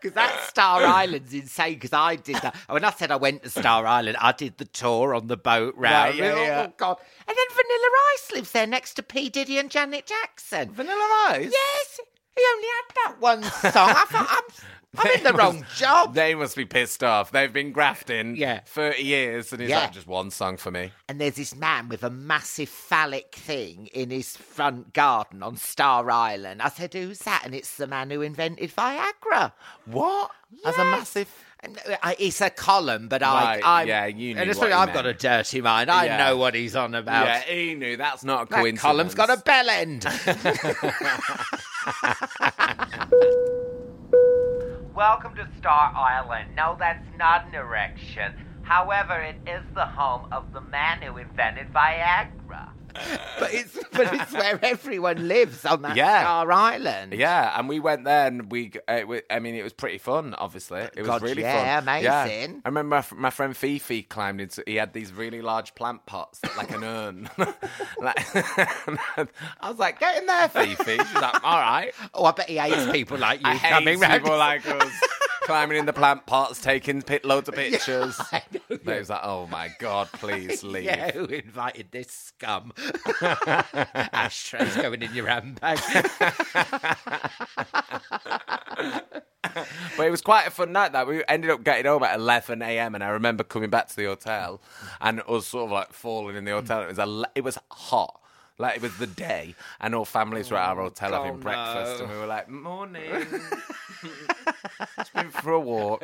Speaker 1: Because that Star Island's insane. Because I did that. When I said I went to Star Island, I did the tour on the boat round.
Speaker 2: Right, yeah,
Speaker 1: oh,
Speaker 2: yeah.
Speaker 1: God! And then Vanilla Ice lives there next to P Diddy and Janet Jackson.
Speaker 2: Vanilla Ice.
Speaker 1: Yes, he only had that one song. I thought I'm, I'm in the
Speaker 2: They
Speaker 1: wrong job.
Speaker 2: They must be pissed off. They've been grafting
Speaker 1: Yeah.
Speaker 2: 30 years, and he's
Speaker 1: Yeah.
Speaker 2: like, just one song for me.
Speaker 1: And there's this man with a massive phallic thing in his front garden on Star Island. I said, "Who's that?" And it's the man who invented Viagra.
Speaker 2: What? As a massive.
Speaker 1: Uh, it's a column, but
Speaker 2: Right,
Speaker 1: I, I,
Speaker 2: yeah, you knew
Speaker 1: and
Speaker 2: what
Speaker 1: especially
Speaker 2: he
Speaker 1: I've got a dirty mind. I
Speaker 2: Yeah.
Speaker 1: know what he's on about.
Speaker 2: Yeah, he knew. That's not a
Speaker 1: that
Speaker 2: coincidence.
Speaker 1: column's got a bell end.
Speaker 3: Welcome to Star Island. No, that's not an erection. However, it is the home of the man who invented Viagra.
Speaker 1: But it's but it's where everyone lives on that
Speaker 2: Yeah.
Speaker 1: Star Island.
Speaker 2: Yeah, and we went there, and we. Uh, it wa- I mean, it was pretty fun. Obviously, it was
Speaker 1: God,
Speaker 2: really
Speaker 1: yeah,
Speaker 2: fun. Yeah,
Speaker 1: amazing.
Speaker 2: I remember my, my friend Fifi climbed into. He had these really large plant pots, like an urn. like, I was like, "Get in there, Fifi." She's like, "All right."
Speaker 1: Oh, I bet he hates people like you
Speaker 2: I
Speaker 1: coming round.
Speaker 2: people like us climbing in the plant pots, taking pit loads of pictures.
Speaker 1: I know,
Speaker 2: But it was like, "Oh my god, please leave."
Speaker 1: Yeah, who invited this scum? Ashtrays going in your handbag.
Speaker 2: But it was quite a fun night. That we ended up getting home at 11 a.m. and I remember coming back to the hotel and us sort of like falling in the hotel. It was a, it was hot. Like it was the day, and all families were at our oh, hotel having
Speaker 1: Oh,
Speaker 2: breakfast, and we were like, "Morning, just been for a walk."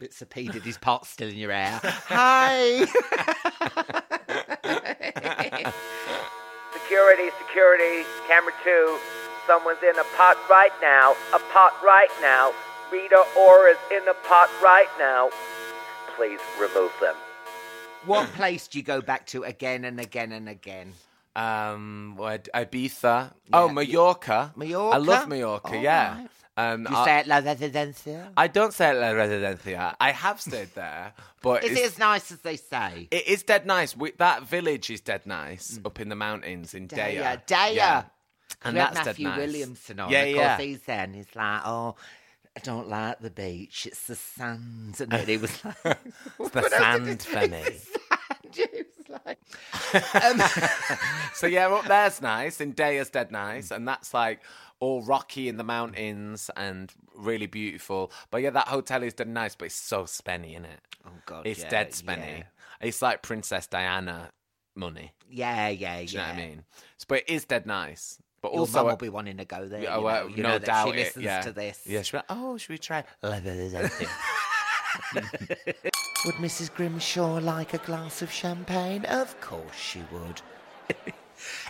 Speaker 1: Bits of P Diddy's pot still in your hair. Hi.
Speaker 3: Security, security, camera two. Someone's in a pot right now. A pot right now. Rita Ora is in a pot right now. Please remove them.
Speaker 1: what place do you go back to again and again and again?
Speaker 2: Um, Ibiza. Oh, Mallorca.
Speaker 1: Mallorca?
Speaker 2: I love Mallorca.
Speaker 1: All
Speaker 2: yeah.
Speaker 1: right.
Speaker 2: Um,
Speaker 1: you
Speaker 2: I,
Speaker 1: say it La Residencia?
Speaker 2: I don't say it La Residencia. I have stayed there, but
Speaker 1: Is
Speaker 2: it's-
Speaker 1: it as nice as they say?
Speaker 2: It is dead nice. We, that village is dead nice up in the mountains in Deià.
Speaker 1: Deià, Deià.
Speaker 2: Yeah. And that's
Speaker 1: Matthew
Speaker 2: dead nice.
Speaker 1: Williamson on.
Speaker 2: Yeah,
Speaker 1: of
Speaker 2: yeah.
Speaker 1: course, he's there, and he's like, "Oh, I don't like the beach. It's the sand." And then he was like,
Speaker 2: It's the sand for me.
Speaker 1: He like, um,
Speaker 2: So yeah, up there's nice, and Day is dead nice, and that's like all rocky in the mountains and really beautiful. But yeah, that hotel is dead nice, but it's so spenny, isn't it?
Speaker 1: "Oh God,
Speaker 2: It's
Speaker 1: yeah,
Speaker 2: dead spenny.
Speaker 1: yeah.
Speaker 2: It's like Princess Diana money.
Speaker 1: Yeah, yeah,
Speaker 2: Do you
Speaker 1: yeah.
Speaker 2: know what I mean? So, but it is dead nice. But
Speaker 1: Your
Speaker 2: also,
Speaker 1: mum will be wanting to go there.
Speaker 2: Yeah,
Speaker 1: you
Speaker 2: well,
Speaker 1: know, you
Speaker 2: no
Speaker 1: know
Speaker 2: doubt
Speaker 1: she
Speaker 2: it,
Speaker 1: listens
Speaker 2: yeah.
Speaker 1: to this.
Speaker 2: Yeah, she'll be like, oh, should we try?
Speaker 1: Would Mrs. Grimshaw like a glass of champagne? Of course she would.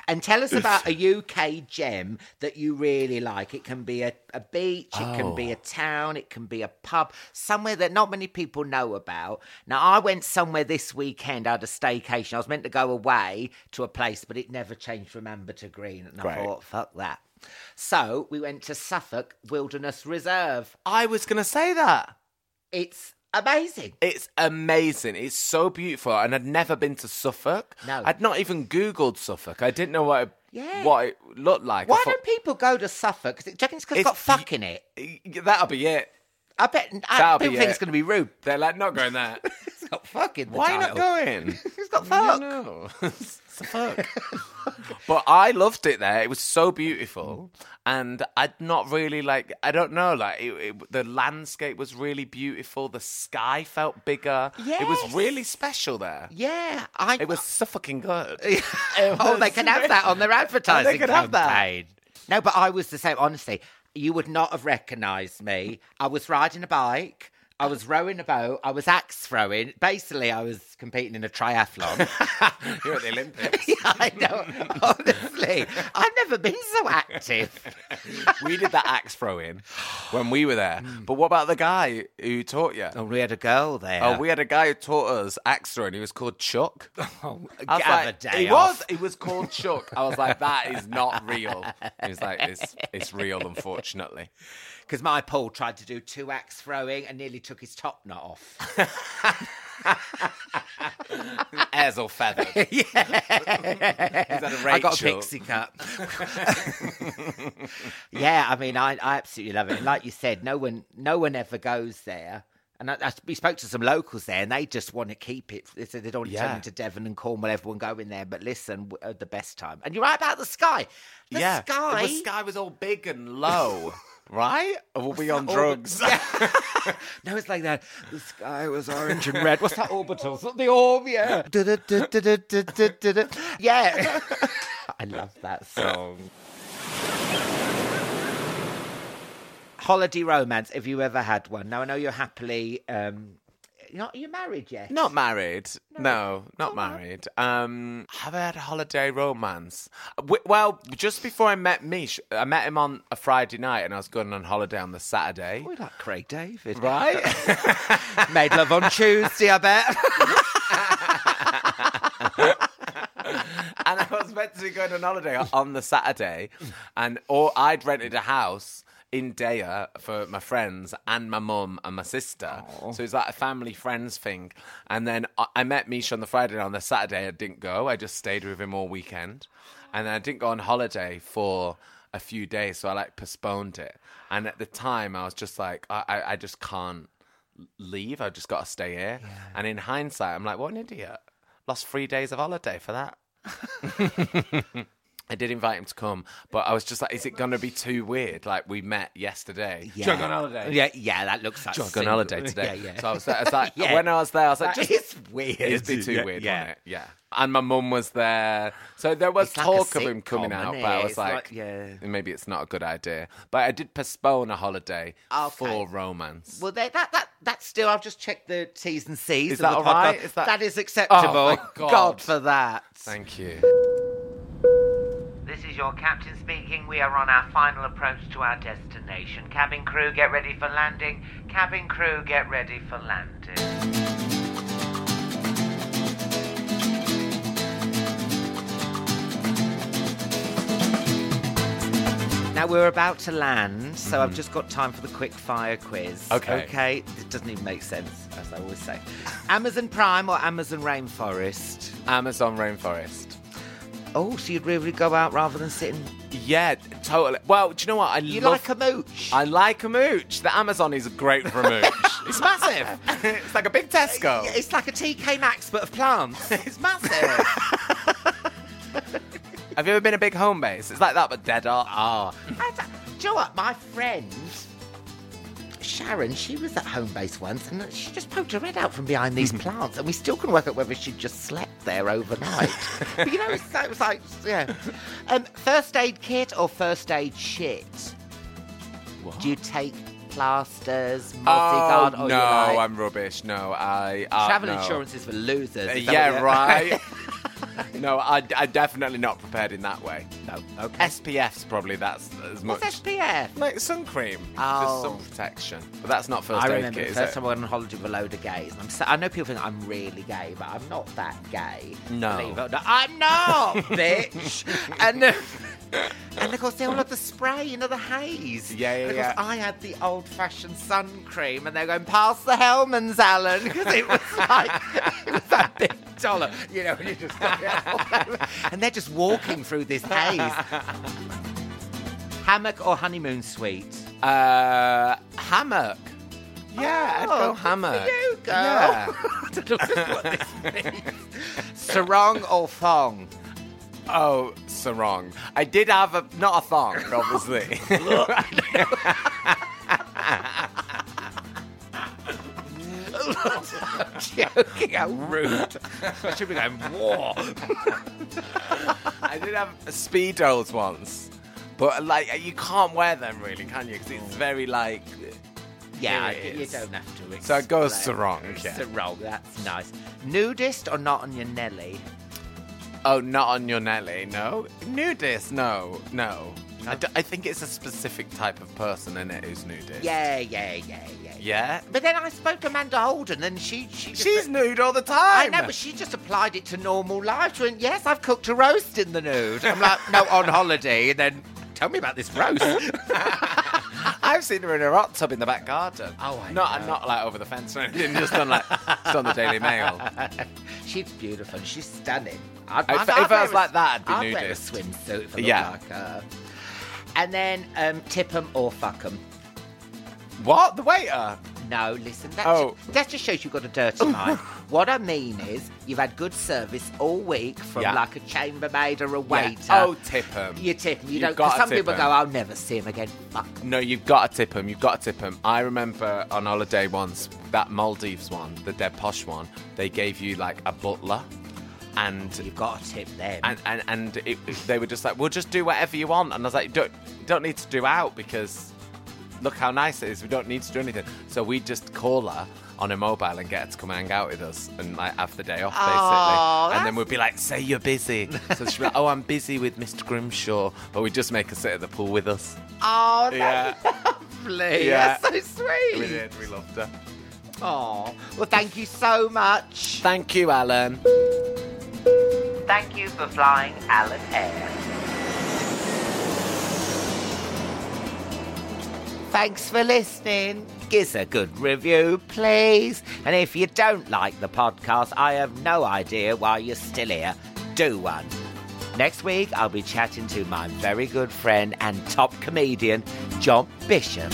Speaker 1: and tell us about a UK gem that you really like. It can be a, a beach, it can be a oh. town, it can be a pub, somewhere that not many people know about. Now, I went somewhere this weekend, I had a staycation. I was meant to go away to a place, but it never changed from amber to green. And I thought, fuck that. So we went to Suffolk Wilderness Reserve.
Speaker 2: I was going to say that.
Speaker 1: It's amazing.
Speaker 2: It's amazing. It's so beautiful, and I'd never been to Suffolk.
Speaker 1: No.
Speaker 2: I'd not even Googled Suffolk. I didn't know what it,
Speaker 1: Yeah.
Speaker 2: what it looked like.
Speaker 1: Why don't people go to Suffolk? 'Cause it- do you reckon it's 'cause it's got fuck in it?
Speaker 2: "Y- That'll be it.
Speaker 1: I bet I, people think
Speaker 2: it.
Speaker 1: it's going to be rude.
Speaker 2: They're like, not going there.
Speaker 1: It's got fuck in the
Speaker 2: Why not going?
Speaker 1: It's got fuck.
Speaker 2: No, it's a fuck. But I loved it there. It was so beautiful. And I'd not really like, I don't know, like it, it, the landscape was really beautiful. The sky felt bigger. It was really special there.
Speaker 1: Yeah, I.
Speaker 2: It was so fucking good.
Speaker 1: Oh, oh, they can have that on their advertising
Speaker 2: could have that.
Speaker 1: campaign. No, but I was the same. Honestly, you would not have recognised me. I was riding a bike. I was rowing a boat. I was axe throwing. Basically, I was competing in a triathlon.
Speaker 2: You're at the Olympics.
Speaker 1: yeah, I know. Honestly, I've never been so active.
Speaker 2: we did that axe throwing when we were there. Hmm. But what about the guy who taught you?
Speaker 1: Oh, we had a girl there.
Speaker 2: Oh, we had a guy who taught us axe throwing. He was called Chuck.
Speaker 1: Oh,
Speaker 2: I was like, he was. He was called Chuck. I was like, that is not real. He was like, it's it's real, unfortunately.
Speaker 1: Because my Paul tried to do two axe throwing and nearly took his top knot off.
Speaker 2: Airs all feathered.
Speaker 1: yeah. I got a pixie cut. yeah, I mean, I, I absolutely love it. And like you said, no one, no one ever goes there. And I, I, we spoke to some locals there, and they just want to keep it. They said they don't want to turn into Devon and Cornwall. Everyone go in there, but listen, had uh, the best time. And you're right about the sky. The
Speaker 2: yeah,
Speaker 1: sky.
Speaker 2: The sky was all big and low, right? Or were we on drugs?
Speaker 1: No, it's like that. The sky was orange and red. What's that orbitals? The orb, yeah. Yeah. I love that song. Holiday romance. if you ever had one? Now I know you're happily. Um, not. Are you married yet?
Speaker 2: Not married. No, not married. Um, have I had a holiday romance? W- well, just before I met Mish, I met him on a Friday night, and I was going on holiday on the Saturday.
Speaker 1: We like Craig David,
Speaker 2: Right?
Speaker 1: Made love on Tuesday, I bet.
Speaker 2: and I was meant to be going on holiday on the Saturday, and or I'd rented a house in Deià for my friends and my mum and my sister. So it's like a family friends thing. And then I, I met Misha on the Friday, and on the Saturday I didn't go. I just stayed with him all weekend, and then I didn't go on holiday for a few days, so I like postponed it. And at the time, I was just like, I, I, I just can't leave. I just got to stay here. And in hindsight, I'm like, what an idiot. Lost three days of holiday for that. I did invite him to come, but I was just like, is it going to be too weird? Like, we met yesterday.
Speaker 1: Yeah.
Speaker 2: Should I go on holiday?
Speaker 1: Yeah, yeah, that looks like
Speaker 2: Should I go on holiday today?
Speaker 1: Yeah, yeah.
Speaker 2: So I was, I was like,
Speaker 1: Yeah.
Speaker 2: when I was there, I was like,
Speaker 1: That
Speaker 2: just.
Speaker 1: is weird.
Speaker 2: It'd be too
Speaker 1: Yeah,
Speaker 2: weird,
Speaker 1: yeah.
Speaker 2: wouldn't it? Yeah. And my mum was there. So there was
Speaker 1: It's like
Speaker 2: talk of him coming out, but I was
Speaker 1: It's
Speaker 2: like,
Speaker 1: like- yeah.
Speaker 2: maybe it's not a good idea. But I did postpone a holiday
Speaker 1: Okay.
Speaker 2: for romance.
Speaker 1: Well, they, that that that's still. I've just checked the T's and C's.
Speaker 2: Is that all right? Is that-
Speaker 1: that is oh, acceptable.
Speaker 2: Oh, thank God.
Speaker 1: for that.
Speaker 2: Thank you.
Speaker 3: This is your captain speaking. We are on our final approach to our destination. Cabin crew, get ready for landing. Cabin crew, get ready for landing.
Speaker 1: Now we're about to land, so I've just got time for the quick fire quiz.
Speaker 2: Mm-hmm. Okay.
Speaker 1: Okay. It doesn't even make sense, as I always say. Amazon Prime or Amazon Rainforest?
Speaker 2: Amazon rainforest.
Speaker 1: Oh, so you'd really go out rather than sitting.
Speaker 2: Yeah, totally. Well, do you know what? I
Speaker 1: You
Speaker 2: love
Speaker 1: like a mooch?
Speaker 2: I like a mooch. The Amazon is great for a mooch. it's massive. it's like a big Tesco.
Speaker 1: It's like a TK Maxx, but of plants.
Speaker 2: It's massive. Have you ever been a big Homebase? It's like that, but dead art.
Speaker 1: Oh, do you know what? My friend Sharon, she was at Homebase once, and she just poked her head out from behind these plants, and we still couldn't work out whether she'd just slept there overnight. but you know, it's, it was like, yeah. Um, first aid kit or first aid shit? Do you take plasters, Mosi-guard,
Speaker 2: Oh, no,
Speaker 1: like,
Speaker 2: I'm rubbish. No, I. Uh,
Speaker 1: travel
Speaker 2: no.
Speaker 1: insurance is for losers? that
Speaker 2: Yeah, right. no, I, I'm definitely not prepared in that way.
Speaker 1: no, okay.
Speaker 2: SPF's probably that's as much.
Speaker 1: What's SPF?
Speaker 2: Like sun cream,
Speaker 1: Oh.
Speaker 2: just sun protection. But that's not first
Speaker 1: I
Speaker 2: aid
Speaker 1: remember
Speaker 2: kit,
Speaker 1: the
Speaker 2: is
Speaker 1: first
Speaker 2: it?
Speaker 1: time I went on holiday with a load of gays. And I'm so, I know people think I'm really gay, but I'm not that gay.
Speaker 2: No.
Speaker 1: Believe it or not. I'm not, bitch. and uh, and of course they all had the spray, you know, the haze.
Speaker 2: Yeah, yeah,
Speaker 1: and of course,
Speaker 2: yeah.
Speaker 1: I had the old-fashioned sun cream, and they're going pass the Hellmann's, Alan, because it was like it was that big dollar, you know, and you just and they're just walking through this haze. Hammock or honeymoon suite?
Speaker 2: Uh, hammock. Yeah, I'd
Speaker 1: Oh,
Speaker 2: go hammock.
Speaker 1: You go.
Speaker 2: Yeah.
Speaker 1: I don't know what this means. Sarong or thong?
Speaker 2: Oh, sarong. I did have a not a thong, obviously.
Speaker 1: Joking, how rude. I should be going, war.
Speaker 2: I did have speedos once, but like you can't wear them really, can you? Because it's very like.
Speaker 1: Yeah, you
Speaker 2: is.
Speaker 1: don't have to.
Speaker 2: So it goes
Speaker 1: explain.
Speaker 2: sarong, yeah.
Speaker 1: Sarong, that's nice. Nudist or not on your Nelly?
Speaker 2: Oh, not on your Nelly, no. Nudist, no, no. I, d- I think it's a specific type of person in it who's nudist.
Speaker 1: Yeah, yeah, yeah, yeah.
Speaker 2: Yeah.
Speaker 1: But then I spoke to Amanda Holden, and she she just,
Speaker 2: She's nude all the time.
Speaker 1: I know, but she just applied it to normal life. She went, "Yes, I've cooked a roast in the nude." I'm like, "No, on holiday." And then, tell me about this roast.
Speaker 2: I've seen her in a hot tub in the back garden.
Speaker 1: Oh, I
Speaker 2: not
Speaker 1: know.
Speaker 2: not like over the fence or anything, just on like just on the Daily Mail.
Speaker 1: She's beautiful. and She's stunning. I'd,
Speaker 2: If- if I was
Speaker 1: wear a-
Speaker 2: like that, I'd be
Speaker 1: wear a swimsuit if I
Speaker 2: Yeah.
Speaker 1: like her. And then um, tip 'em or fuck 'em.
Speaker 2: What? The waiter?
Speaker 1: No, listen, that,
Speaker 2: Oh.
Speaker 1: ju- that just shows you've got a dirty mind. what I mean is, you've had good service all week from
Speaker 2: Yeah.
Speaker 1: like a chambermaid or a waiter.
Speaker 2: Oh, tip him.
Speaker 1: You tip 'em. You
Speaker 2: You've
Speaker 1: don't. 'cause
Speaker 2: gotta
Speaker 1: some
Speaker 2: tip
Speaker 1: people
Speaker 2: 'em.
Speaker 1: go, "I'll never see him again." Fuck.
Speaker 2: No, you've got to tip him. You've got to tip him. I remember on holiday once, that Maldives one, the dead posh one, they gave you like a butler. And
Speaker 1: You've got to tip them.
Speaker 2: and and, and it, they were just like, "We'll just do whatever you want." And I was like, don't don't need to do out because look how nice it is. We don't need to do anything." So we just call her on a mobile and get her to come and hang out with us and like have the day off basically.
Speaker 1: Oh,
Speaker 2: and then we'd be like, "Say you're busy." So she'd be like, "Oh, I'm busy with Mr. Grimshaw," but we just make her sit at the pool with us.
Speaker 1: oh,
Speaker 2: Yeah.
Speaker 1: that's lovely.
Speaker 2: Yeah.
Speaker 1: That's so sweet.
Speaker 2: We did. We loved her.
Speaker 1: Oh, well, thank you so much.
Speaker 2: Thank you, Alan.
Speaker 3: Thank you for flying Alan Air.
Speaker 1: Thanks for listening. Give us a good review, please. And if you don't like the podcast, I have no idea why you're still here. Do one. Next week, I'll be chatting to my very good friend and top comedian, John Bishop.